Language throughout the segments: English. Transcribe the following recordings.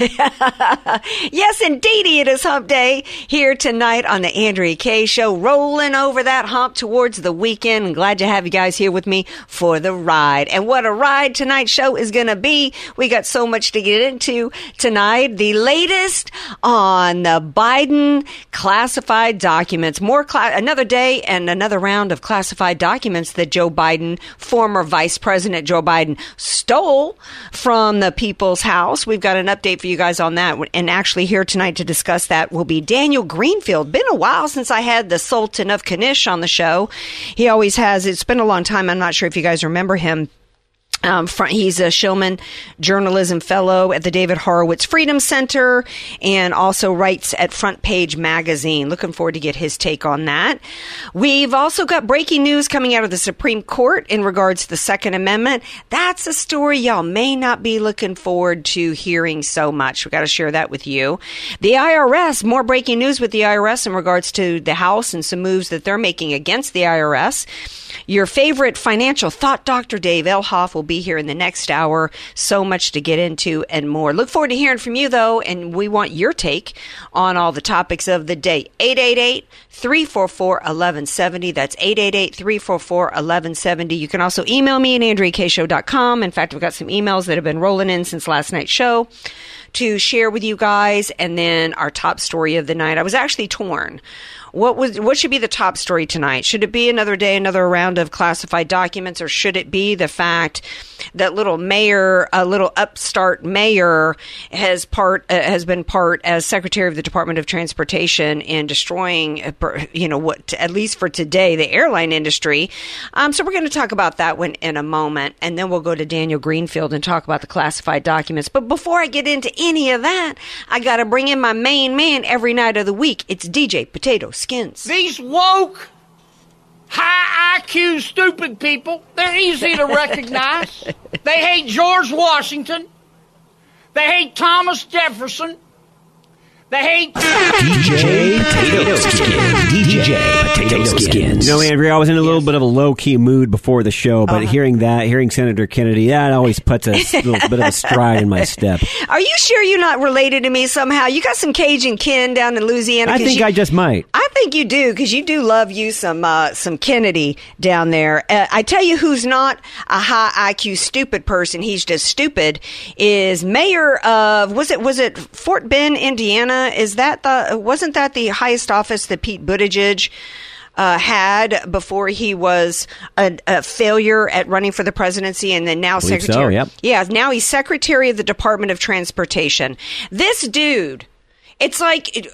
Yes, indeedy, it is Hump Day here tonight on the Andrea Kaye Show, rolling over that hump towards the weekend. I'm glad to have you guys here with me for the ride. And what a ride tonight's show is going to be. We got so much to get into tonight. The latest on the Biden classified documents. More cla- another day and another round of classified documents that Joe Biden, former Vice President Joe Biden, stole from the People's House. We've got an update for you guys on that. And actually, here tonight to discuss that will be Daniel Greenfield. Been a while since I had the Sultan of Knish on the show. He always has. It's been a long time. I'm not sure if you guys remember him. Um, front, he's a Shillman Journalism Fellow at the David Horowitz Freedom Center and also writes at Front Page Magazine. Looking forward to get his take on that. We've also got breaking news coming out of the Supreme Court in regards to the Second Amendment. That's a story y'all may not be looking forward to hearing so much. We've got to share that with you. The IRS, more breaking news with the IRS in regards to the House and some moves that they're making against the IRS. Your favorite financial thought doctor, Dave Elhoff, will be here in the next hour. So much to get into and more. Look forward to hearing from you, though, and we want your take on all the topics of the day. 888 344 1170. That's 888 344 1170. You can also email me at andreakshow.com. In fact, we've got some emails that have been rolling in since last night's show to share with you guys. And then our top story of the night. I was actually torn. What was what should be the top story tonight? Should it be another day, another round of classified documents, or should it be the fact that little mayor, a little upstart mayor, has part uh, has been part as secretary of the Department of Transportation in destroying, uh, you know, what at least for today the airline industry. Um, so we're going to talk about that one in a moment, and then we'll go to Daniel Greenfield and talk about the classified documents. But before I get into any of that, I got to bring in my main man every night of the week. It's DJ Potato Skins. These woke, high IQ, stupid people, they're easy to recognize. they hate George Washington. They hate Thomas Jefferson. They hate. DJ Potato Skin. DJ Potato Skins. You know, Andrea, I was in a little bit of a low key mood before the show, but hearing that, hearing Senator Kennedy, that always puts a little bit of a stride in my step. Are you sure you're not related to me somehow? You got some Cajun kin down in Louisiana. I 'Cause think you- I just might. I think you do because you do love you some uh, some Kennedy down there. Uh, I tell you, who's not a high IQ stupid person? He's just stupid. Is mayor of was it was it Fort Bend, Indiana? Is that the wasn't that the highest office that Pete Buttigieg? Uh, had before he was a, a failure at running for the presidency, and then now Believe so, secretary. yep. Yeah, now he's secretary of the Department of Transportation. This dude, it's like. It,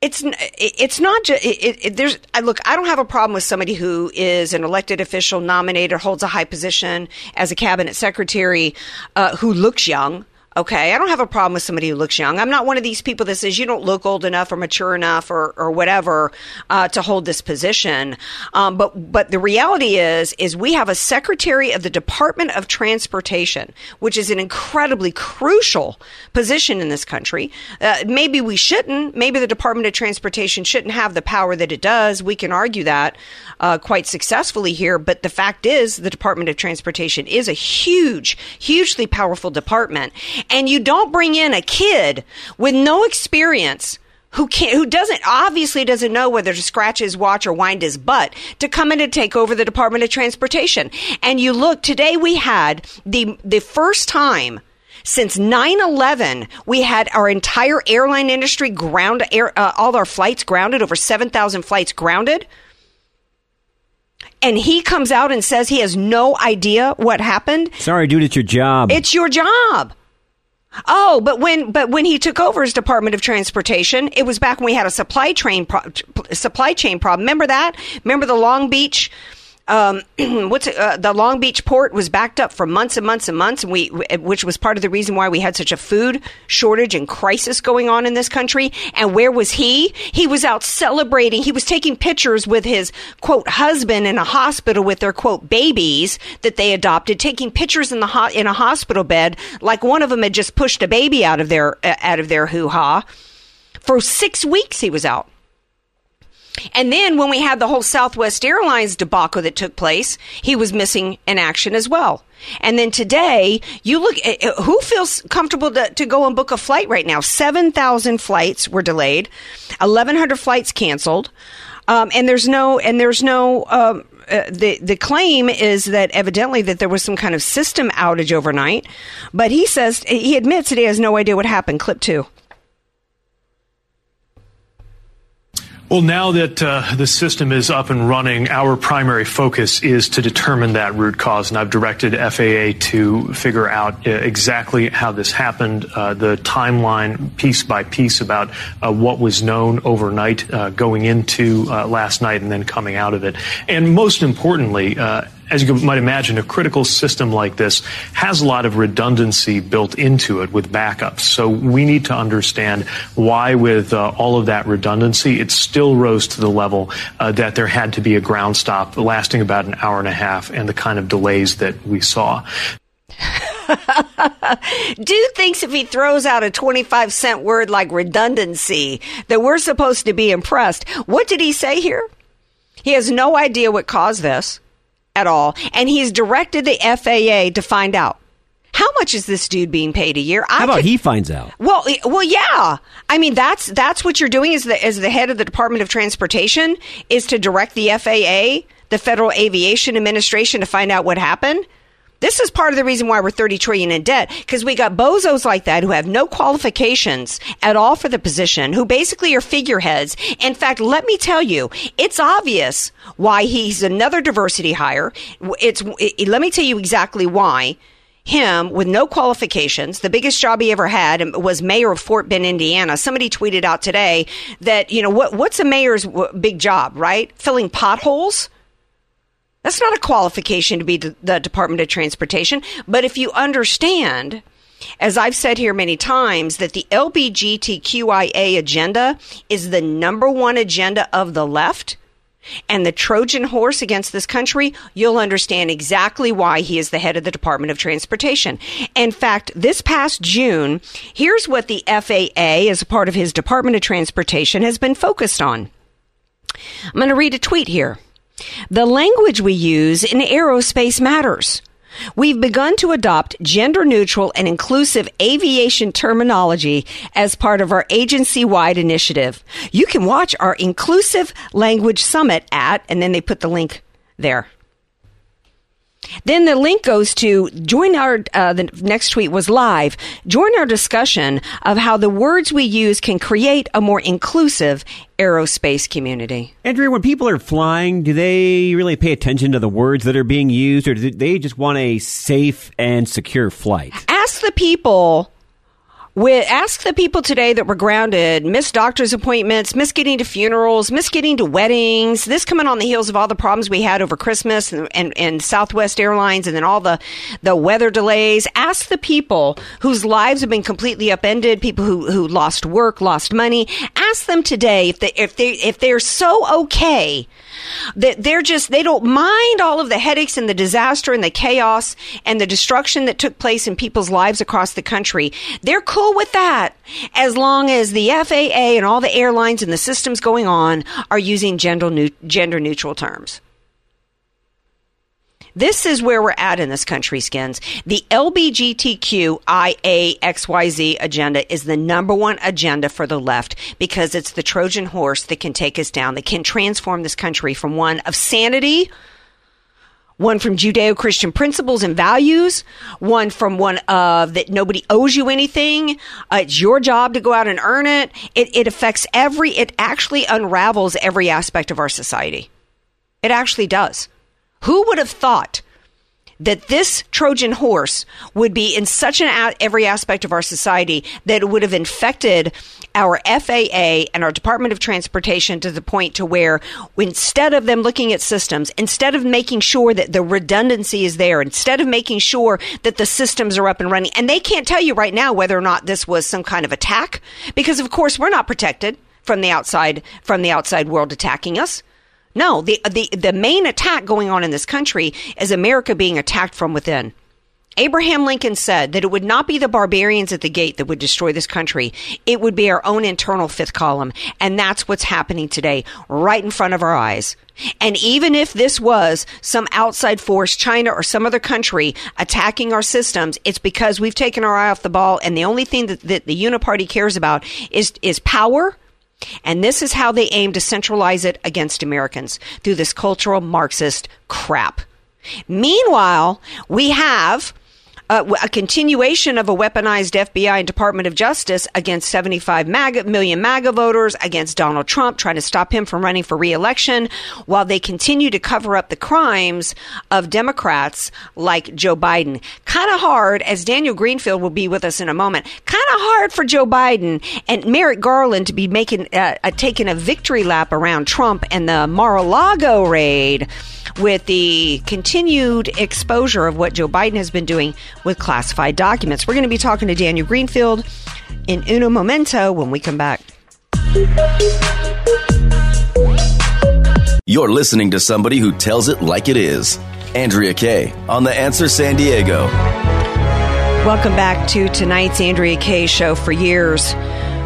it's it's not just it, it- there's I look I don't have a problem with somebody who is an elected official nominated holds a high position as a cabinet secretary uh, who looks young Okay, I don't have a problem with somebody who looks young. I'm not one of these people that says you don't look old enough or mature enough or, or whatever uh, to hold this position. Um, but but the reality is is we have a secretary of the Department of Transportation, which is an incredibly crucial position in this country. Uh, maybe we shouldn't. Maybe the Department of Transportation shouldn't have the power that it does. We can argue that uh, quite successfully here. But the fact is, the Department of Transportation is a huge, hugely powerful department. And you don't bring in a kid with no experience who can't, who doesn't obviously doesn't know whether to scratch his watch or wind his butt to come in and take over the Department of Transportation. And you look today, we had the the first time since 9-11 we had our entire airline industry ground air, uh, all our flights grounded over 7000 flights grounded and he comes out and says he has no idea what happened Sorry, dude, it's your job. it's your job. Oh, but when but when he took over as Department of Transportation, it was back when we had a supply chain pro- supply chain problem. Remember that? Remember the Long Beach um, what's uh, the Long Beach port was backed up for months and months and months, and we, which was part of the reason why we had such a food shortage and crisis going on in this country. And where was he? He was out celebrating. He was taking pictures with his quote husband in a hospital with their quote babies that they adopted, taking pictures in the ho- in a hospital bed, like one of them had just pushed a baby out of their uh, out of their hoo ha. For six weeks, he was out. And then when we had the whole Southwest Airlines debacle that took place, he was missing in action as well. And then today, you look at who feels comfortable to, to go and book a flight right now? 7,000 flights were delayed, 1,100 flights canceled. Um, and there's no, and there's no, um, uh, the the claim is that evidently that there was some kind of system outage overnight, but he says he admits that he has no idea what happened. Clip two. Well, now that uh, the system is up and running, our primary focus is to determine that root cause. And I've directed FAA to figure out uh, exactly how this happened, uh, the timeline piece by piece about uh, what was known overnight uh, going into uh, last night and then coming out of it. And most importantly, as you might imagine, a critical system like this has a lot of redundancy built into it with backups. So we need to understand why, with uh, all of that redundancy, it still rose to the level uh, that there had to be a ground stop lasting about an hour and a half and the kind of delays that we saw. Dude thinks if he throws out a 25 cent word like redundancy, that we're supposed to be impressed. What did he say here? He has no idea what caused this at all, and he's directed the FAA to find out. How much is this dude being paid a year? I How about could- he finds out? Well, well, yeah. I mean, that's that's what you're doing as the as the head of the Department of Transportation is to direct the FAA, the Federal Aviation Administration, to find out what happened. This is part of the reason why we're 30 trillion in debt because we got bozos like that who have no qualifications at all for the position, who basically are figureheads. In fact, let me tell you, it's obvious why he's another diversity hire. It's it, let me tell you exactly why him with no qualifications, the biggest job he ever had was mayor of Fort Bend, Indiana. Somebody tweeted out today that, you know, what, what's a mayor's big job, right? Filling potholes? That's not a qualification to be the, Department of Transportation. But if you understand, as I've said here many times, that the LBGTQIA agenda is the number one agenda of the left and the Trojan horse against this country, you'll understand exactly why he is the head of the Department of Transportation. In fact, this past June, here's what the FAA, as a part of his Department of Transportation, has been focused on. I'm going to read a tweet here. The language we use in aerospace matters. We've begun to adopt gender neutral and inclusive aviation terminology as part of our agency wide initiative. You can watch our inclusive language summit at, and then they put the link there. Then the link goes to join our, uh, the next tweet was live. Join our discussion of how the words we use can create a more inclusive aerospace community. Andrea, when people are flying, do they really pay attention to the words that are being used, or do they just want a safe and secure flight? Ask the people. With, ask the people today that were grounded, missed doctor's appointments, missed getting to funerals, missed getting to weddings. This coming on the heels of all the problems we had over Christmas and, and, and Southwest Airlines, and then all the the weather delays. Ask the people whose lives have been completely upended, people who who lost work, lost money. Ask them today if they if they if they're so okay that they're just they don't mind all of the headaches and the disaster and the chaos and the destruction that took place in people's lives across the country. They're cool with that as long as the FAA and all the airlines and the systems going on are using gender neutral terms. This is where we're at in this country, Skins. The LBGTQIAXYZ agenda is the number one agenda for the left because it's the Trojan horse that can take us down, that can transform this country from one of sanity one from Judeo Christian principles and values, one from one of that nobody owes you anything. Uh, it's your job to go out and earn it. it. It affects every, it actually unravels every aspect of our society. It actually does. Who would have thought that this Trojan horse would be in such an a- every aspect of our society that it would have infected our FAA and our Department of Transportation to the point to where instead of them looking at systems, instead of making sure that the redundancy is there, instead of making sure that the systems are up and running, and they can't tell you right now whether or not this was some kind of attack because of course we're not protected from the outside from the outside world attacking us. No, the, uh, the, the main attack going on in this country is America being attacked from within. Abraham Lincoln said that it would not be the barbarians at the gate that would destroy this country. It would be our own internal fifth column. And that's what's happening today, right in front of our eyes. And even if this was some outside force, China or some other country attacking our systems, it's because we've taken our eye off the ball. And the only thing that, that the Uniparty cares about is, is power and this is how they aim to centralize it against Americans through this cultural Marxist crap. Meanwhile, we have uh, a continuation of a weaponized FBI and Department of Justice against 75 MAGA, million MAGA voters, against Donald Trump, trying to stop him from running for reelection, while they continue to cover up the crimes of Democrats like Joe Biden. Kind of hard, as Daniel Greenfield will be with us in a moment, kind of hard for Joe Biden and Merrick Garland to be making, uh, uh, taking a victory lap around Trump and the Mar-a-Lago raid with the continued exposure of what Joe Biden has been doing with classified documents. We're going to be talking to Daniel Greenfield in uno momento when we come back. You're listening to somebody who tells it like it is. Andrea Kaye on The Answer San Diego. Welcome back to tonight's Andrea Kaye show. For years,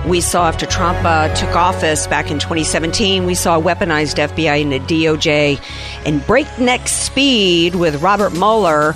we saw after Trump uh, took office back in 2017, we saw a weaponized FBI and a DOJ in breakneck speed with Robert Mueller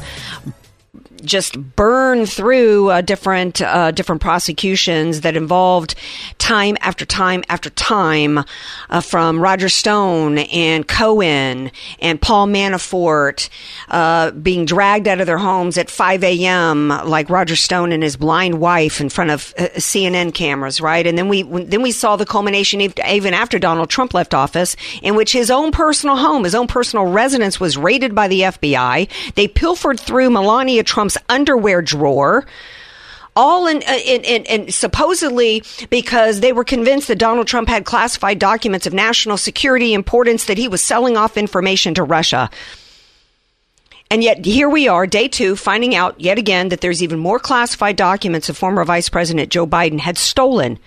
just burn through uh, different uh, different prosecutions that involved time after time after time uh, from Roger Stone and Cohen and Paul Manafort uh, being dragged out of their homes at 5 a.m. like Roger Stone and his blind wife in front of uh, CNN cameras, right? And then we then we saw the culmination even after Donald Trump left office, in which his own personal home, his own personal residence, was raided by the FBI. They pilfered through Melania Trump's underwear drawer all in, uh, in, in, in, supposedly because they were convinced that Donald Trump had classified documents of national security importance that he was selling off information to Russia. And yet here we are, day two, finding out yet again that there's even more classified documents of former Vice President Joe Biden had stolen.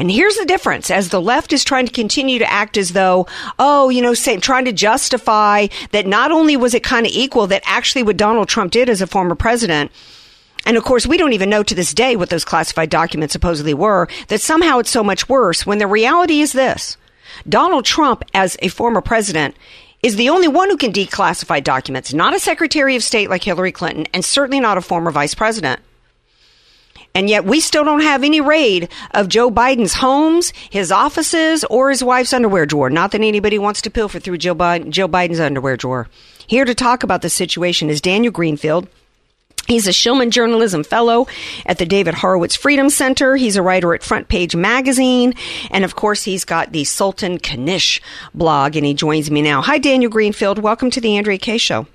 And here's the difference. As the left is trying to continue to act as though, oh, you know, say, trying to justify that not only was it kind of equal, that actually what Donald Trump did as a former president, and of course, we don't even know to this day what those classified documents supposedly were, that somehow it's so much worse when the reality is this. Donald Trump, as a former president, is the only one who can declassify documents, not a Secretary of State like Hillary Clinton, and certainly not a former vice president. And yet we still don't have any raid of Joe Biden's homes, his offices, or his wife's underwear drawer. Not that anybody wants to pilfer through Joe, Joe Biden's underwear drawer. Here to talk about the situation is Daniel Greenfield. He's a Shillman Journalism Fellow at the David Horowitz Freedom Center. He's a writer at Front Page Magazine. And of course, he's got the Sultan Knish blog, and he joins me now. Hi, Daniel Greenfield. Welcome to the Andrea Kaye Show.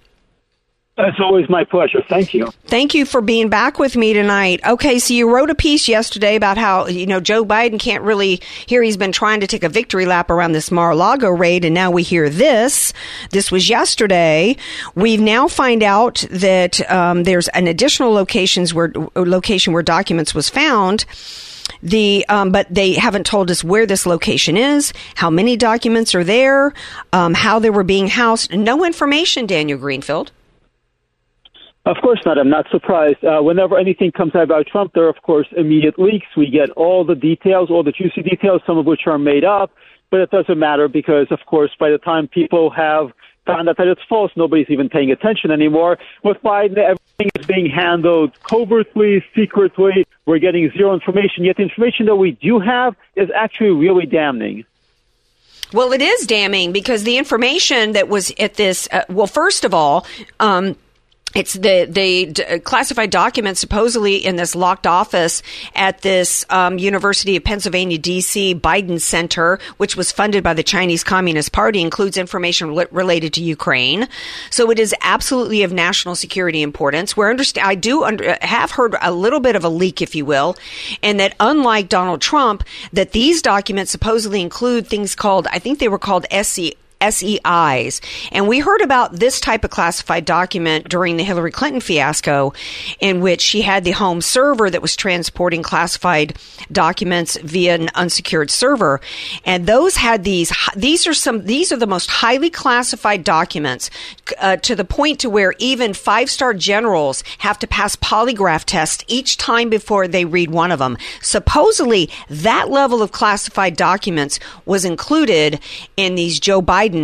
It's always my pleasure. Thank you. Thank you for being back with me tonight. Okay, so you wrote a piece yesterday about how, you know, Joe Biden can't really hear he's been trying to take a victory lap around this Mar-a-Lago raid, and now we hear this. This was yesterday. We've now find out that um, there's an additional locations where location where documents was found. The um, but they haven't told us where this location is, how many documents are there, um, how they were being housed. No information, Daniel Greenfield. Of course not. I'm not surprised. Uh, whenever anything comes out about Trump, there are, of course, immediate leaks. We get all the details, all the juicy details, some of which are made up, but it doesn't matter because, of course, by the time people have found out that it's false. Nobody's even paying attention anymore. With Biden, everything is being handled covertly, secretly. We're getting zero information. Yet the information that we do have is actually really damning. Well, it is damning because the information that was at this, uh, well, first of all, um, it's the d- classified documents supposedly in this locked office at this um, University of Pennsylvania D.C. Biden Center, which was funded by the Chinese Communist Party, includes information rel- related to Ukraine. So it is absolutely of national security importance. Where understand, I do under, have heard a little bit of a leak, if you will, and that unlike Donald Trump, that these documents supposedly include things called I think they were called SC. SCIs. And we heard about this type of classified document during the Hillary Clinton fiasco, in which she had the home server that was transporting classified documents via an unsecured server. And those had these, these are some, these are the most highly classified documents uh, to the point to where even five star generals have to pass polygraph tests each time before they read one of them. Supposedly, that level of classified documents was included in these Joe Biden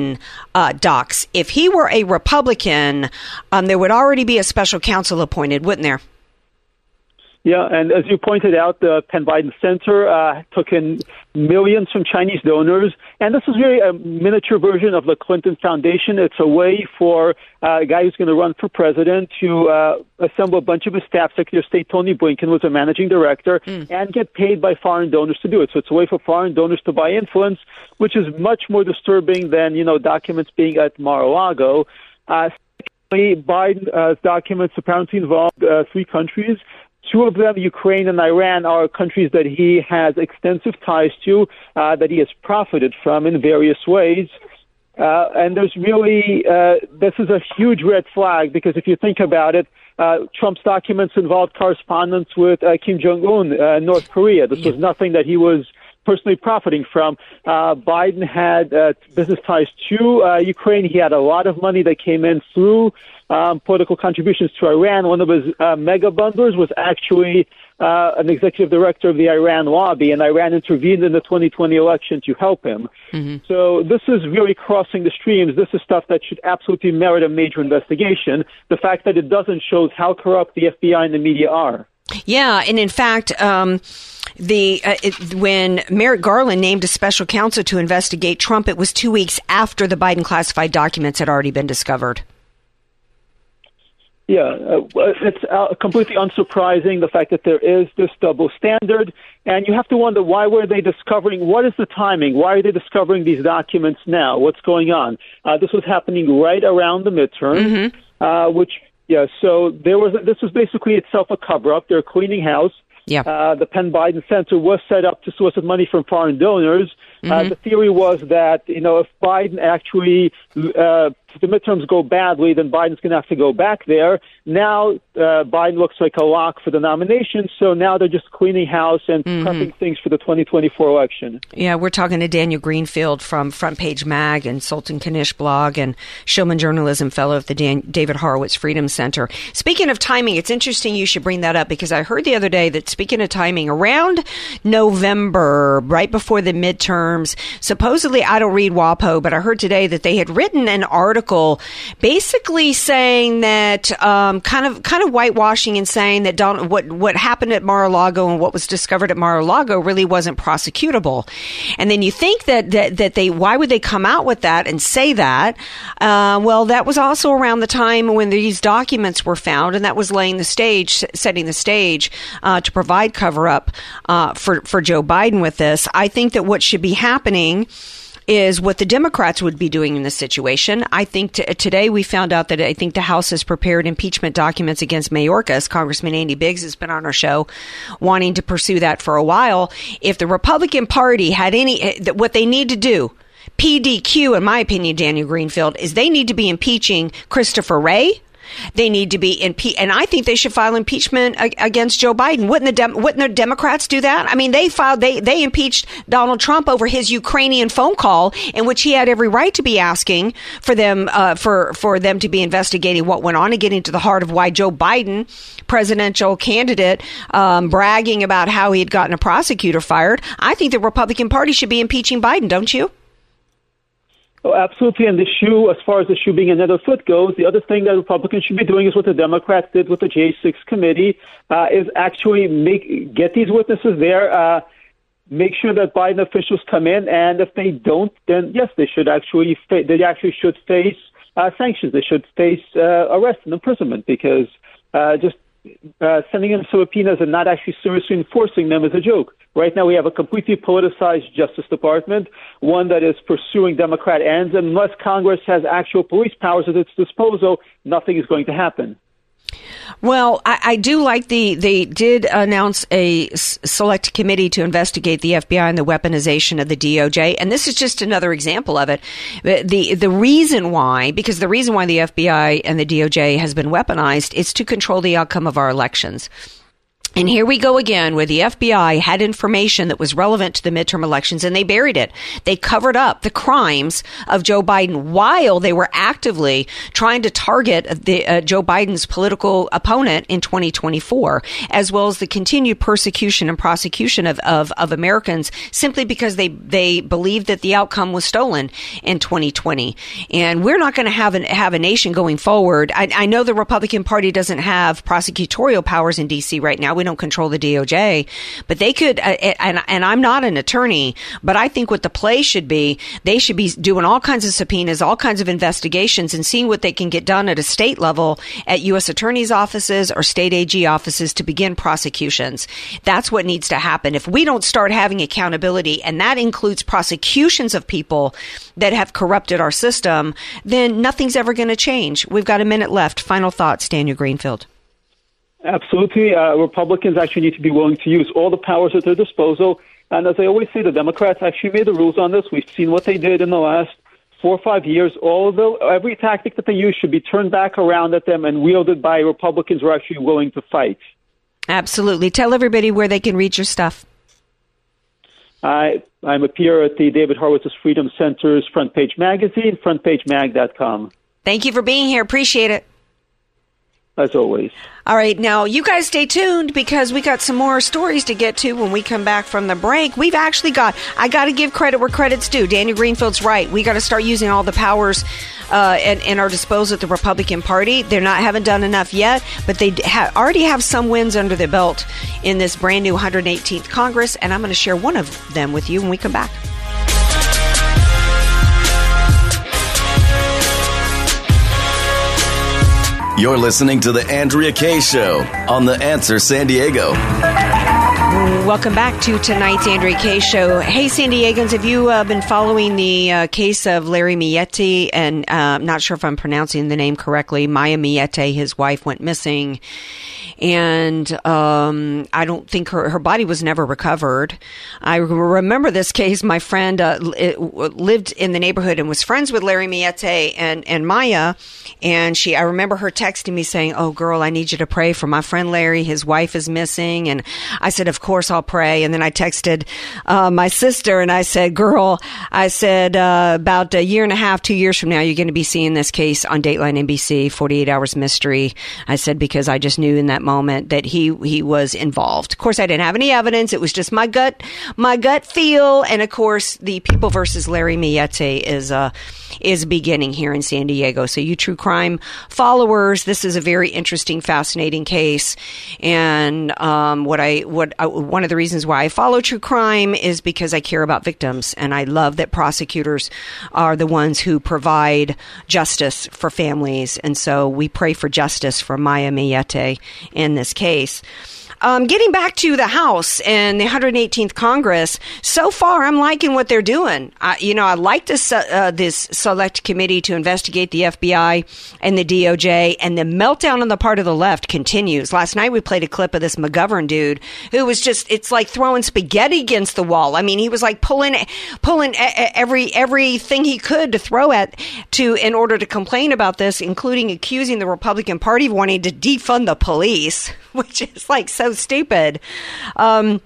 uh, docs. If he were a Republican, um, there would already be a special counsel appointed, wouldn't there? Yeah, and as you pointed out, the Penn Biden Center uh, took in millions from Chinese donors, and this is really a miniature version of the Clinton Foundation. It's a way for uh, a guy who's going to run for president to uh, assemble a bunch of his staff. Secretary of State Tony Blinken was a managing director, mm. and get paid by foreign donors to do it. So it's a way for foreign donors to buy influence, which is much more disturbing than you know documents being at Mar-a-Lago. Uh, Biden's uh, documents apparently involved uh, three countries. Two of them, Ukraine and Iran, are countries that he has extensive ties to, uh, that he has profited from in various ways. Uh, and there's really, uh, this is a huge red flag because if you think about it, uh, Trump's documents involved correspondence with uh, Kim Jong Un, uh, North Korea. This was nothing that he was personally profiting from. Uh, Biden had uh, business ties to uh, Ukraine. He had a lot of money that came in through um, political contributions to Iran. One of his uh, mega bundlers was actually uh, an executive director of the Iran lobby, and Iran intervened in the 2020 election to help him. Mm-hmm. So this is really crossing the streams. This is stuff that should absolutely merit a major investigation. The fact that it doesn't shows how corrupt the FBI and the media are. Yeah, and in fact, um, the uh, it, when Merrick Garland named a special counsel to investigate Trump, it was two weeks after the Biden classified documents had already been discovered. Yeah, uh, it's uh, completely unsurprising the fact that there is this double standard, and you have to wonder why were they discovering? What is the timing? Why are they discovering these documents now? What's going on? Uh, this was happening right around the midterm, mm-hmm. uh, which yeah. So there was this was basically itself a cover up. They're cleaning house. Yeah. Uh, the Penn Biden Center was set up to solicit money from foreign donors. Mm-hmm. Uh, the theory was that you know if Biden actually uh, if the midterms go badly, then Biden's going to have to go back there. Now uh, Biden looks like a lock for the nomination, so now they're just cleaning house and mm-hmm. prepping things for the 2024 election. Yeah, we're talking to Daniel Greenfield from Front Page Mag and Sultan Knish blog and Shillman Journalism Fellow of the Dan- David Horowitz Freedom Center. Speaking of timing, it's interesting you should bring that up because I heard the other day that speaking of timing, around November, right before the midterms, supposedly I don't read WAPO, but I heard today that they had written an article basically saying that um, kind of kind of whitewashing and saying that Don, what what happened at Mar-a-Lago and what was discovered at Mar-a-Lago really wasn't prosecutable. And then you think that that, that they why would they come out with that and say that? Uh, well, that was also around the time when these documents were found, and that was laying the stage, setting the stage uh, to provide cover up uh, for for Joe Biden with this. I think that what should be happening is what the Democrats would be doing in this situation. I think t- today we found out that I think the House has prepared impeachment documents against Mayorkas. Congressman Andy Biggs has been on our show wanting to pursue that for a while. If the Republican Party had any, eh, what they need to do, PDQ, in my opinion, Daniel Greenfield, is they need to be impeaching Christopher Wray they need to be impeached, and I think they should file impeachment against Joe Biden. Wouldn't the Dem- wouldn't the Democrats do that? I mean, they filed they they impeached Donald Trump over his Ukrainian phone call, in which he had every right to be asking for them uh, for for them to be investigating what went on and getting to the heart of why Joe Biden, presidential candidate, um, bragging about how he had gotten a prosecutor fired. I think the Republican Party should be impeaching Biden, don't you? Oh, absolutely. And the shoe, as far as the shoe being another foot goes, the other thing that Republicans should be doing is what the Democrats did with the J6 committee, uh, is actually make get these witnesses there. Uh, make sure that Biden officials come in, and if they don't, then yes, they should actually fa- they actually should face uh, sanctions. They should face uh, arrest and imprisonment because uh, just uh, sending in subpoenas and not actually seriously enforcing them is a joke. Right now, we have a completely politicized Justice Department, one that is pursuing Democrat ends. Unless Congress has actual police powers at its disposal, nothing is going to happen. Well, I, I, do like the they did announce a s- select committee to investigate the FBI and the weaponization of the DOJ, and this is just another example of it. the The reason why, because the reason why the FBI and the DOJ has been weaponized, is to control the outcome of our elections. And here we go again, where the FBI had information that was relevant to the midterm elections and they buried it. They covered up the crimes of Joe Biden while they were actively trying to target the, uh, Joe Biden's political opponent in 2024, as well as the continued persecution and prosecution of, of, of Americans simply because they, they believed that the outcome was stolen in 2020. And we're not going to have, have a nation going forward. I, I know the Republican Party doesn't have prosecutorial powers in D.C. right now we don't control the DOJ, but they could. Uh, and and I'm not an attorney, but I think what the play should be, they should be doing all kinds of subpoenas, all kinds of investigations, and seeing what they can get done at a state level at U.S. attorneys' offices or state AG offices to begin prosecutions. That's what needs to happen. If we don't start having accountability, and that includes prosecutions of people that have corrupted our system, then nothing's ever going to change. We've got a minute left. Final thoughts, Daniel Greenfield. Absolutely. Uh, Republicans actually need to be willing to use all the powers at their disposal. And as I always say, the Democrats actually made the rules on this. We've seen what they did in the last four or five years. All of the, every tactic that they use should be turned back around at them and wielded by Republicans who are actually willing to fight. Absolutely. Tell everybody where they can read your stuff. I, I'm a peer at the David Horowitz's Freedom Center's Front Page Magazine, frontpagemag.com. Thank you for being here. Appreciate it as always. All right, now you guys stay tuned because we got some more stories to get to when we come back from the break. We've actually got, I got to give credit where credit's due. Daniel Greenfield's right. We got to start using all the powers uh, in, in, our disposal at the Republican Party. They're not, haven't done enough yet, but they ha- already have some wins under their belt in this brand new 118th Congress, and I'm going to share one of them with you when we come back. You're listening to The Andrea Kaye Show on The Answer San Diego. Welcome back to tonight's Andrea Kaye Show. Hey, San Diegans, have you uh, been following the uh, case of Larry Millete? And uh, I'm not sure if I'm pronouncing the name correctly. Maya Millete, his wife, went missing. And um, I don't think her, her body was never recovered. I remember this case. My friend uh, lived in the neighborhood and was friends with Larry Millete and, and Maya. And she, I remember her texting me saying, Oh, girl, I need you to pray for my friend Larry. His wife is missing. And I said, Of course I'll pray. And then I texted uh, my sister and I said, Girl, I said, uh, about a year and a half, two years from now, you're going to be seeing this case on Dateline NBC, 48 Hours Mystery. I said, because I just knew in that moment that he, he was involved. Of course, I didn't have any evidence. It was just my gut, my gut feel. And of course, the People versus Larry Millete is, uh, is beginning here in San Diego. So you true crime followers, this is a very interesting, fascinating case. And, um, what I, what, uh, one of the reasons why I follow true crime is because I care about victims and I love that prosecutors are the ones who provide justice for families. And so we pray for justice for Maya Millete in this case. Um, getting back to the House and the 118th Congress, so far I'm liking what they're doing. I, you know, I like this uh, this select committee to investigate the FBI and the DOJ, and the meltdown on the part of the left continues. Last night we played a clip of this McGovern dude who was just it's like throwing spaghetti against the wall. I mean, he was like pulling pulling every everything he could to throw at to in order to complain about this, including accusing the Republican Party of wanting to defund the police, which is like so stupid. Um,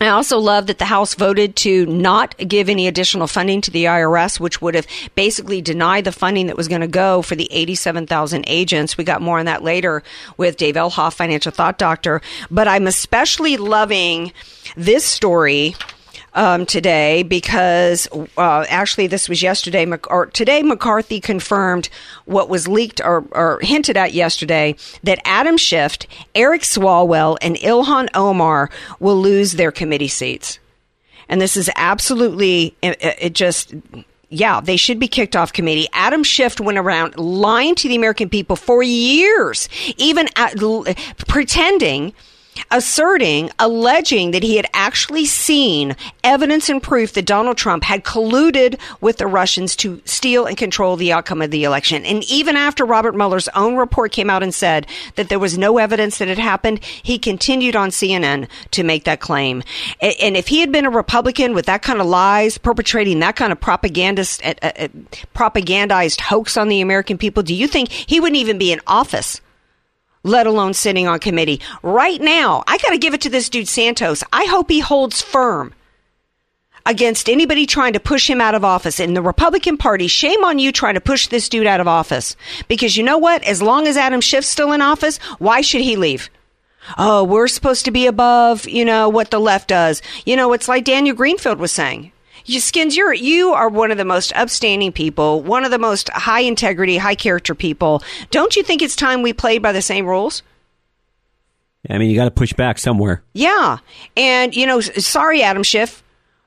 I also love that the House voted to not give any additional funding to the IRS, which would have basically denied the funding that was going to go for the 87,000 agents. We got more on that later with Dave Elhoff, financial thought doctor. But I'm especially loving this story um, today because uh, actually this was yesterday or today McCarthy confirmed what was leaked or, or hinted at yesterday that Adam Schiff, Eric Swalwell, and Ilhan Omar will lose their committee seats. And this is absolutely it, it just yeah, they should be kicked off committee. Adam Schiff went around lying to the American people for years, even at, pretending asserting, alleging that he had actually seen evidence and proof that Donald Trump had colluded with the Russians to steal and control the outcome of the election. And even after Robert Mueller's own report came out and said that there was no evidence that it happened, he continued on CNN to make that claim. And if he had been a Republican with that kind of lies, perpetrating that kind of propagandist, uh, uh, propagandized hoax on the American people, do you think he wouldn't even be in office? Let alone sitting on committee. Right now, I got to give it to this dude Santos. I hope he holds firm against anybody trying to push him out of office. In the Republican Party, shame on you trying to push this dude out of office. Because you know what? As long as Adam Schiff's still in office, why should he leave? Oh, we're supposed to be above, you know, what the left does. You know, it's like Daniel Greenfield was saying. You skins, you're you are one of the most upstanding people, one of the most high integrity, high character people. Don't you think it's time we played by the same rules? I mean, you got to push back somewhere. Yeah, and you know, sorry, Adam Schiff.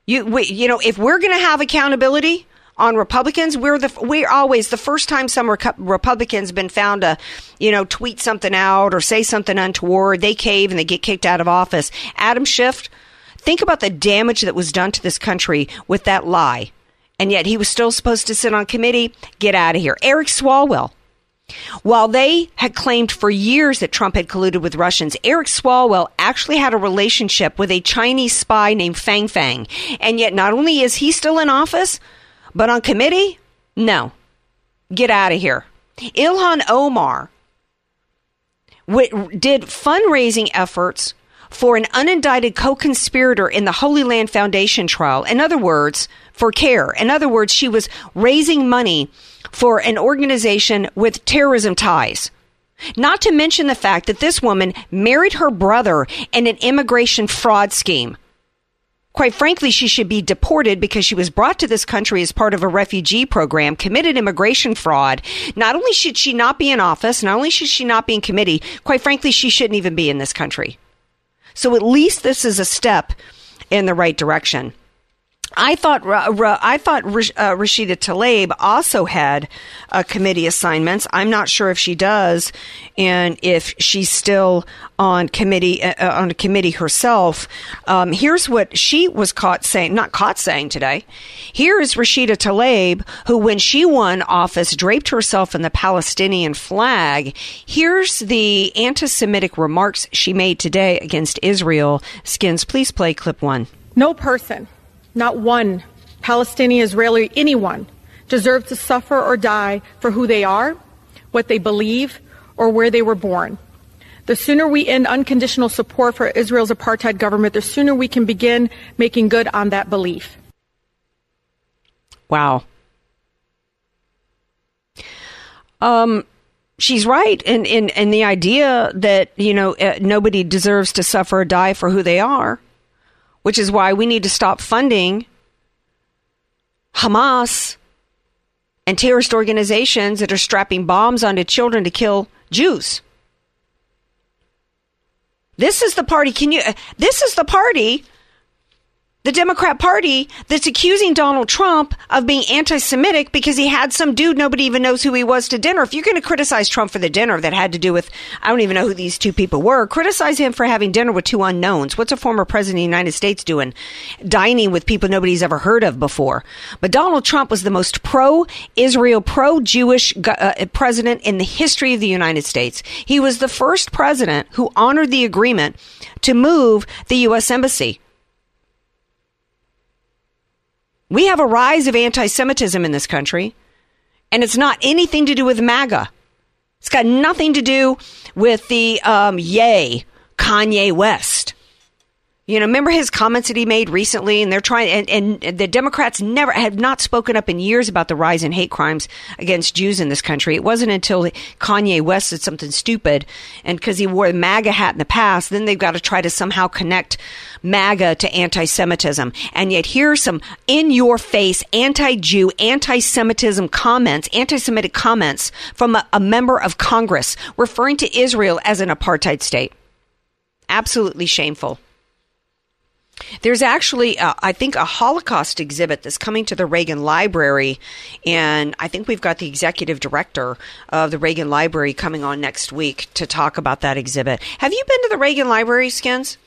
You we, you know, if we're going to have accountability on Republicans, we're the we're always the first time some Recu- Republicans been found to, you know, tweet something out or say something untoward, they cave and they get kicked out of office. Adam Schiff, think about the damage that was done to this country with that lie, and yet he was still supposed to sit on committee. Get out of here, Eric Swalwell. While they had claimed for years that Trump had colluded with Russians, Eric Swalwell actually had a relationship with a Chinese spy named Fang Fang. And yet, not only is he still in office, but on committee, no. Get out of here. Ilhan Omar w- did fundraising efforts for an unindicted co-conspirator in the Holy Land Foundation trial. In other words, for CAIR. In other words, she was raising money for an organization with terrorism ties. Not to mention the fact that this woman married her brother in an immigration fraud scheme. Quite frankly, she should be deported because she was brought to this country as part of a refugee program, committed immigration fraud. Not only should she not be in office, not only should she not be in committee, quite frankly, she shouldn't even be in this country. So at least this is a step in the right direction. I thought I thought uh, Rashida Tlaib also had uh, committee assignments. I'm not sure if she does, and if she's still on committee uh, on a committee herself. Um, here's what she was caught saying, not caught saying today. Here is Rashida Tlaib, who, when she won office, draped herself in the Palestinian flag. Here's the anti-Semitic remarks she made today against Israel. Skins, please play clip one. No person, not one Palestinian, Israeli, anyone, deserves to suffer or die for who they are, what they believe, or where they were born. The sooner we end unconditional support for Israel's apartheid government, the sooner we can begin making good on that belief. Wow. Um, she's right in, in, in the idea that, you know, uh, nobody deserves to suffer or die for who they are, which is why we need to stop funding Hamas and terrorist organizations that are strapping bombs onto children to kill Jews. This is the party. Can you? uh, This is the party, the Democrat Party, that's accusing Donald Trump of being anti-Semitic because he had some dude nobody even knows who he was to dinner. If you're going to criticize Trump for the dinner that had to do with, I don't even know who these two people were. Criticize him for having dinner with two unknowns. What's a former president of the United States doing? Dining with people nobody's ever heard of before. But Donald Trump was the most pro-Israel, pro-Jewish uh, president in the history of the United States. He was the first president who honored the agreement to move the U.S. embassy. We have a rise of anti Semitism in this country, and it's not anything to do with MAGA. It's got nothing to do with the um, yay, Kanye West. You know, remember his comments that he made recently, and they're trying, and, and the Democrats never have not spoken up in years about the rise in hate crimes against Jews in this country. It wasn't until Kanye West did something stupid, and because he wore a MAGA hat in the past, then they've got to try to somehow connect MAGA to anti-Semitism. And yet here's some in-your-face anti-Jew, anti-Semitism comments, anti-Semitic comments from a, a member of Congress referring to Israel as an apartheid state. Absolutely shameful. There's actually, uh, I think, a Holocaust exhibit that's coming to the Reagan Library, and I think we've got the executive director of the Reagan Library coming on next week to talk about that exhibit. Have you been to the Reagan Library, Skins?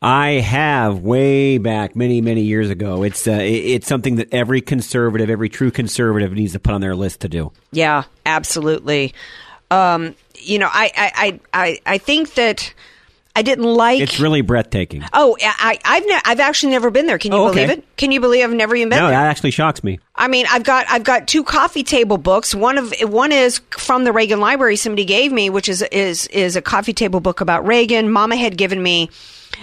I have way back many many years ago. It's uh, it's something that every conservative, every true conservative needs to put on their list to do. Yeah, absolutely. Um, you know, I, I, I, I, I think that I didn't like. It's really breathtaking. Oh, I, I've ne- I've actually never been there. Can you Oh, okay. believe it? Can you believe I've never even been there? No, there? that actually shocks me. I mean, I've got I've got two coffee table books. One of one is from the Reagan Library somebody gave me, which is is is a coffee table book about Reagan. Mama had given me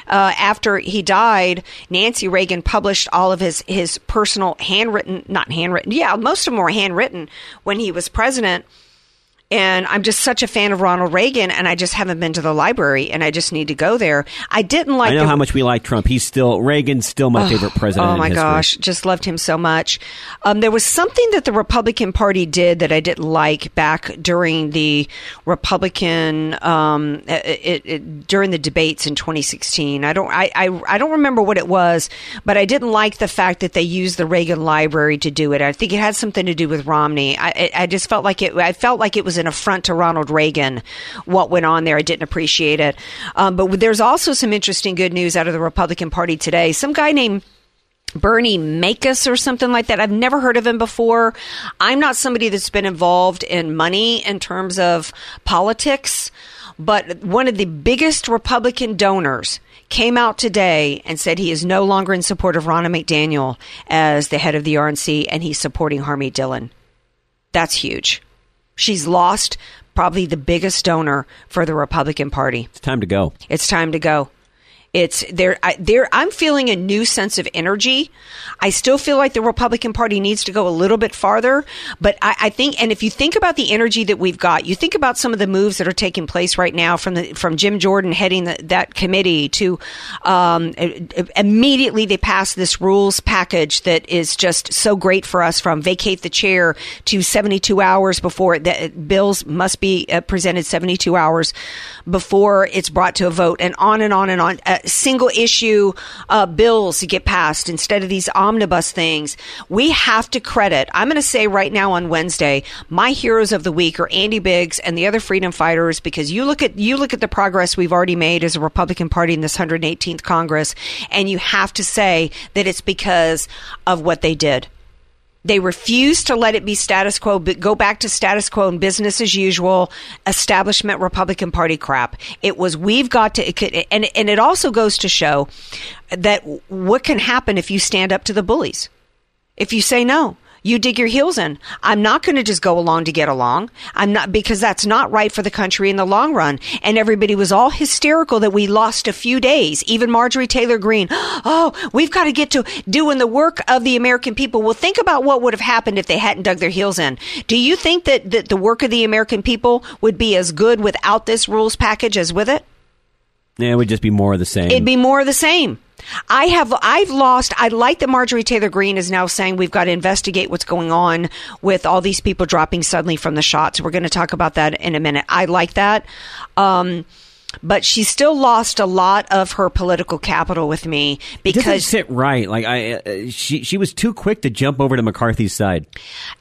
uh, after he died. Nancy Reagan published all of his his personal handwritten, not handwritten. Yeah, most of them were handwritten when he was president. And I'm just such a fan of Ronald Reagan, and I just haven't been to the library, and I just need to go there. I didn't like. I know the- how much we like Trump. He's still Reagan's still my Oh, favorite president. Oh my gosh, just loved him so much. Um, there was something that the Republican Party did that I didn't like back during the Republican um, it, it, during the debates in 2016. I don't I, I I don't remember what it was, but I didn't like the fact that they used the Reagan Library to do it. I think it had something to do with Romney. I I- I just felt like it. I felt like it was an affront to Ronald Reagan. What went on there, I didn't appreciate it. Um, but there's also some interesting good news out of the Republican Party today. Some guy named Bernie Marcus or something like that. I've never heard of him before. I'm not somebody that's been involved in money in terms of politics, but one of the biggest Republican donors came out today and said he is no longer in support of Ronna McDaniel as the head of the RNC and he's supporting Harmeet Dillon. That's huge. She's lost probably the biggest donor for the Republican Party. It's time to go. It's time to go. It's there. There. I'm feeling a new sense of energy. I still feel like the Republican Party needs to go a little bit farther, but I, I think, and if you think about the energy that we've got, you think about some of the moves that are taking place right now from the from Jim Jordan heading the, that committee to um, immediately they passed this rules package that is just so great for us from vacate the chair to 72 hours before the bills must be uh, presented 72 hours before it's brought to a vote and on and on and on uh, single issue uh, bills to get passed instead of these omnibus things. We have to credit i'm going to say right now on wednesday my heroes of the week are andy biggs and the other freedom fighters because you look at you look at the progress we've already made as a republican party in this 118th congress and you have to say that it's because of what they did they refused to let it be status quo, but go back to status quo and business as usual, establishment Republican Party crap. It was we've got to, could, and and it also goes to show that what can happen if you stand up to the bullies. If you say no, you dig your heels in. I'm not going to just go along to get along. I'm not because that's not right for the country in the long run. And everybody was all hysterical that we lost a few days. Even Marjorie Taylor Greene. Oh, we've got to get to doing the work of the American people. Well, think about what would have happened if they hadn't dug their heels in. Do you think that, that the work of the American people would be as good without this rules package as with it? Yeah, it would just be more of the same. It'd be more of the same. I have I've lost I like that Marjorie Taylor Greene is now saying we've got to investigate what's going on with all these people dropping suddenly from the shots. We're going to talk about that in a minute. I like that. Um but she still lost a lot of her political capital with me it doesn't because sit right. Like I, uh, she she was too quick to jump over to McCarthy's side.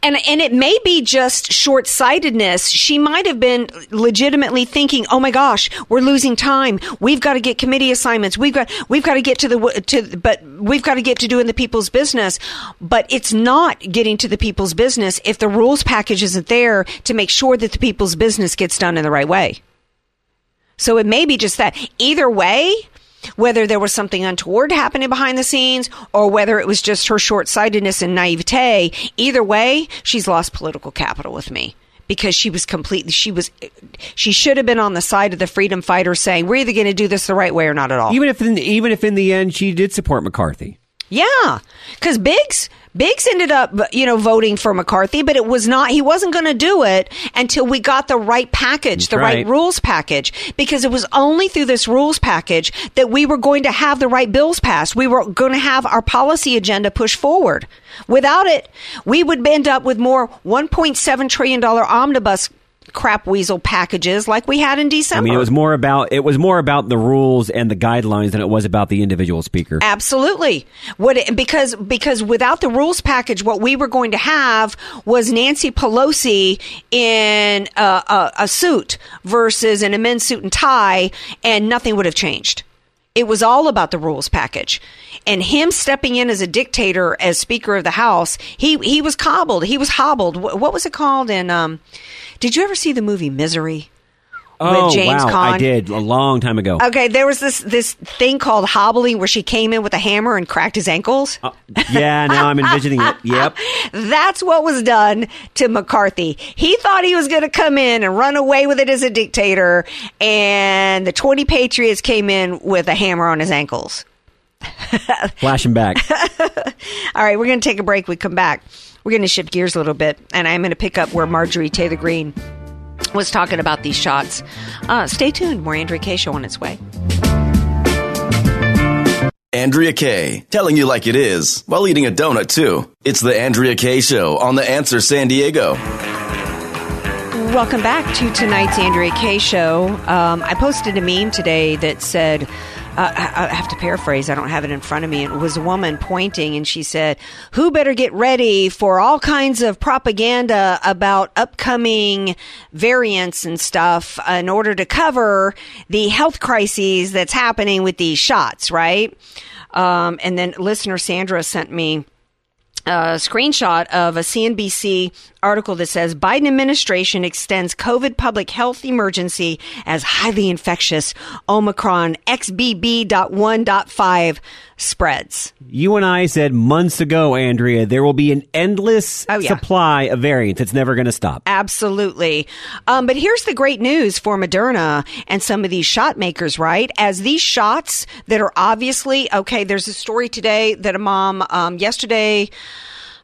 and and it may be just short-sightedness. She might have been legitimately thinking, "Oh my gosh, we're losing time. We've got to get committee assignments. We've got we've got to get to the to but we've got to get to doing the people's business." But it's not getting to the people's business if the rules package isn't there to make sure that the people's business gets done in the right way. So it may be just that. Either way, whether there was something untoward happening behind the scenes or whether it was just her short sightedness and naivete, either way, she's lost political capital with me because she was completely she was she should have been on the side of the freedom fighters saying we're either going to do this the right way or not at all. Even if in, even if in the end she did support McCarthy. Yeah, because Biggs Biggs ended up, you know, voting for McCarthy, but it was not. He wasn't going to do it until we got the right package, the right. right. rules package, because it was only through this rules package that we were going to have the right bills passed. We were going to have our policy agenda pushed forward. Without it, we would end up with more 1.7 trillion dollar omnibus crap weasel packages like we had in December. I mean, it was more about it was more about the rules and the guidelines than it was about the individual speaker. Absolutely. What it, because because without the rules package, what we were going to have was Nancy Pelosi in a, a, a suit versus in a men's suit and tie, and nothing would have changed. It was all about the rules package. And him stepping in as a dictator as Speaker of the House, he he was cobbled. He was hobbled. Wh- What was it called? and um, did you ever see the movie Misery? Oh with James wow, Caan? I did a long time ago. Okay, there was this this thing called hobbling where she came in with a hammer and cracked his ankles. Uh, yeah, now I'm envisioning it. Yep. That's what was done to McCarthy. He thought he was going to come in and run away with it as a dictator, and the 20 Patriots came in with a hammer on his ankles. Flashing back. All right, we're going to take a break. We come back. We're going to shift gears a little bit, and I'm going to pick up where Marjorie Taylor Greene was talking about these shots. Uh, stay tuned. More Andrea Kaye. Show on its way. Andrea Kaye, telling you like it is while eating a donut too. It's the Andrea Kaye Show on The Answer San Diego. Welcome back to tonight's Andrea Kaye show. Um, I posted a meme today that said, uh, I have to paraphrase, I don't have it in front of me. It was a woman pointing and she said, Who better get ready for all kinds of propaganda about upcoming variants and stuff in order to cover the health crises that's happening with these shots, right? Um, and then listener Sandra sent me a screenshot of a CNBC article that says Biden administration extends COVID public health emergency as highly infectious Omicron XBB.1.5 spreads. You and I said months ago, Andrea, there will be an endless Oh, yeah. supply of variants. It's never going to stop. Absolutely. Um, but here's the great news for Moderna and some of these shot makers, right? As these shots that are obviously, okay, there's a story today that a mom, um, yesterday,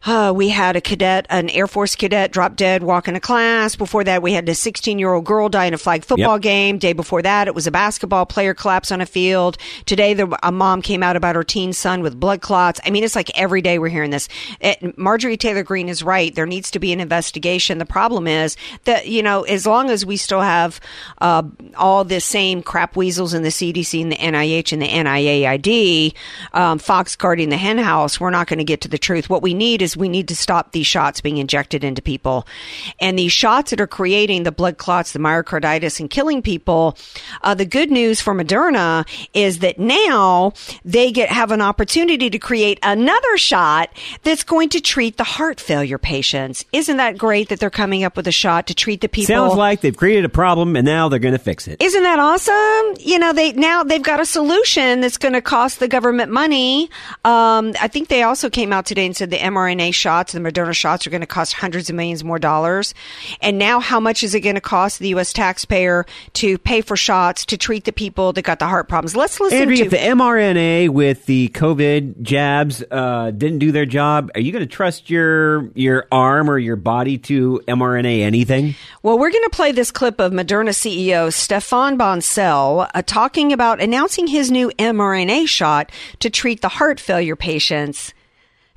uh, we had a cadet, an Air Force cadet, drop dead walking to class. Before that, we had a 16 year old girl die in a flag football Yep. game. Day before that, it was a basketball player collapse on a field. Today, the, a mom came out about her teen son with blood clots. I mean, it's like every day we're hearing this. It, Marjorie Taylor Greene is right. There needs to be an investigation. The problem is that, you know, as long as we still have uh, all the same crap weasels in the CDC and the NIH and the NIAID, um, Fox guarding the hen house, we're not going to get to the truth. What we need is we need to stop these shots being injected into people. And these shots that are creating the blood clots, the myocarditis, and killing people, uh, the good news for Moderna is that now they get have an opportunity to create another shot that's going to treat the heart failure patients. Isn't that great that they're coming up with a shot to treat the people? Sounds like they've created a problem and now they're going to fix it. Isn't that awesome? You know, they now they've got a solution that's going to cost the government money. Um, I think they also came out today and said the mRNA shots, the Moderna shots, are going to cost hundreds of millions more dollars. And now, how much is it going to cost the U.S. taxpayer to pay for shots to treat the people that got the heart problems? Let's listen Andrea, to if the mRNA with the COVID jabs uh, didn't do their job, are you going to trust your your arm or your body to mRNA anything? Well, we're going to play this clip of Moderna CEO Stéphane Bancel uh, talking about announcing his new mRNA shot to treat the heart failure patients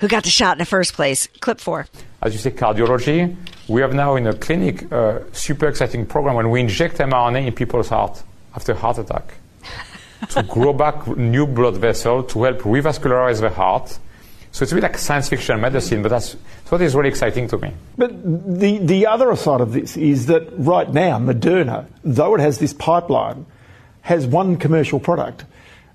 who got the shot in the first place. Clip four. as you say, cardiology. We have now in a clinic a super exciting program when we inject mRNA in people's heart after a heart attack to grow back new blood vessels to help revascularize the heart. So it's a bit like science fiction medicine, but that's, that's what is really exciting to me. But the, the other side of this is that right now, Moderna, though it has this pipeline, has one commercial product,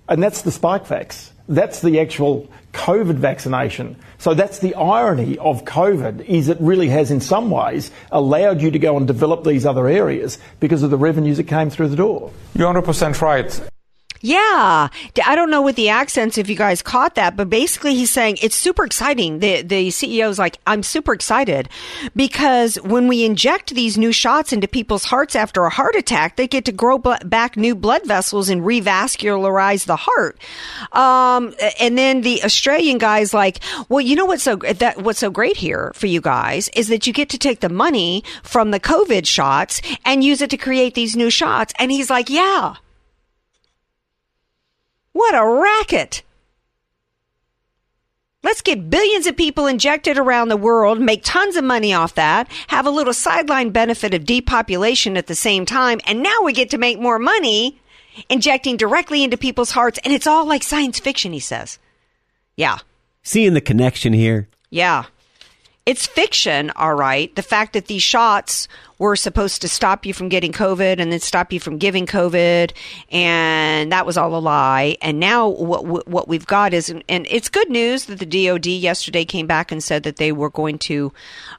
and that's the Spikevax. That's the actual COVID vaccination. So that's the irony of COVID is it really has in some ways allowed you to go and develop these other areas because of the revenues that came through the door. You're 100% right. Yeah, I don't know with the accents if you guys caught that, but basically he's saying it's super exciting. The the CEO's like, I'm super excited because when we inject these new shots into people's hearts after a heart attack, they get to grow back new blood vessels and revascularize the heart. Um, and then the Australian guy's like, well, you know what's so that what's so great here for you guys is that you get to take the money from the COVID shots and use it to create these new shots. And he's like, yeah. What a racket! Let's get billions of people injected around the world, make tons of money off that, have a little sideline benefit of depopulation at the same time, and now we get to make more money injecting directly into people's hearts, and it's all like science fiction, he says. Yeah. Seeing the connection here. Yeah. It's fiction, all right. The fact that these shots were supposed to stop you from getting COVID and then stop you from giving COVID, and that was all a lie. And now what what we've got is, and it's good news that the DoD yesterday came back and said that they were going to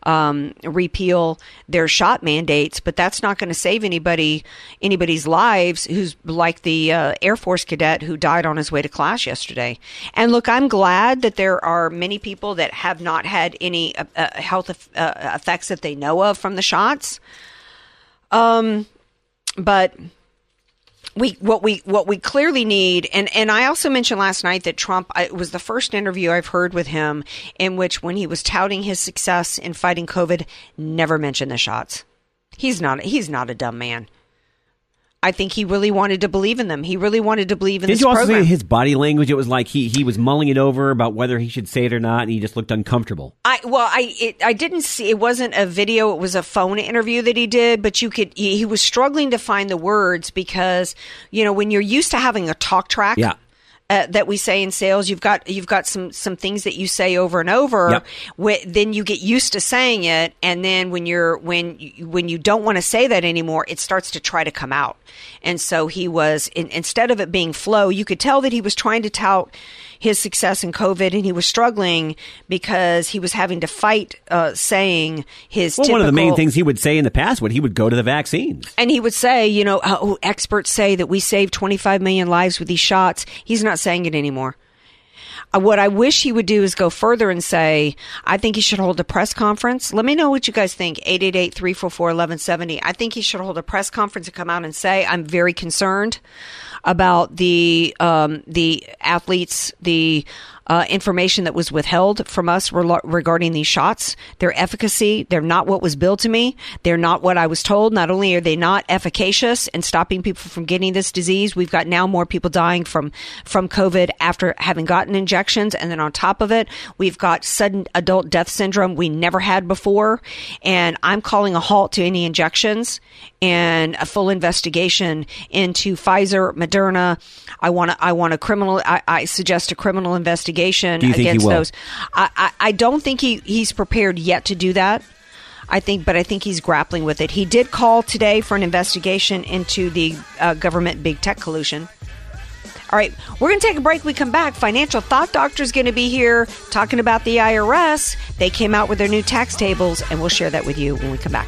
um, repeal their shot mandates, but that's not going to save anybody anybody's lives. Who's like the uh, Air Force cadet who died on his way to class yesterday. And look, I'm glad that there are many people that have not had any uh, uh, health uh, effects that they know of from the shots. Um, but we what we what we clearly need and and I also mentioned last night that Trump it was the first interview I've heard with him in which when he was touting his success in fighting COVID never mentioned the shots. He's not he's not a dumb man. I think he really wanted to believe in them. He really wanted to believe in Did this you also program. see his body language? It was like he, he was mulling it over about whether he should say it or not, and he just looked uncomfortable. I well, I it, I didn't see. It wasn't a video. It was a phone interview that he did. But you could. He, he was struggling to find the words because you know when you're used to having a talk track. Yeah. Uh, that we say in sales, you've got you've got some some things that you say over and over. Yep. Wh- then you get used to saying it, and then when you're when you, when you don't want to say that anymore, it starts to try to come out. And so he was in, instead of it being flow, you could tell that he was trying to tout his success in COVID, and he was struggling because he was having to fight uh, saying his. Well, one of the main things he would say in the past would he would go to the vaccines. and he would say, you know, oh, experts say that we saved 25 million lives with these shots. He's not saying it anymore. Uh, what I wish he would do is go further and say, I think he should hold a press conference. Let me know what you guys think. 888-344-1170. I think he should hold a press conference and come out and say, I'm very concerned about the um, the athletes, the uh, information that was withheld from us rel- regarding these shots, their efficacy. They're not what was billed to me. They're not what I was told. Not only are they not efficacious in stopping people from getting this disease, we've got now more people dying from from COVID after having gotten injections, and then on top of it, we've got sudden adult death syndrome we never had before. And I'm calling a halt to any injections and a full investigation into Pfizer, Moderna. I want to. I want a criminal. I, I suggest a criminal investigation Do you think he against will? those. I, I, I don't think he, he's prepared yet to do that. I think, but I think he's grappling with it. He did call today for an investigation into the uh, government big tech collusion. All right, we're going to take a break. We come back. Financial Thought Doctor is going to be here talking about the IRS. They came out with their new tax tables, and we'll share that with you when we come back.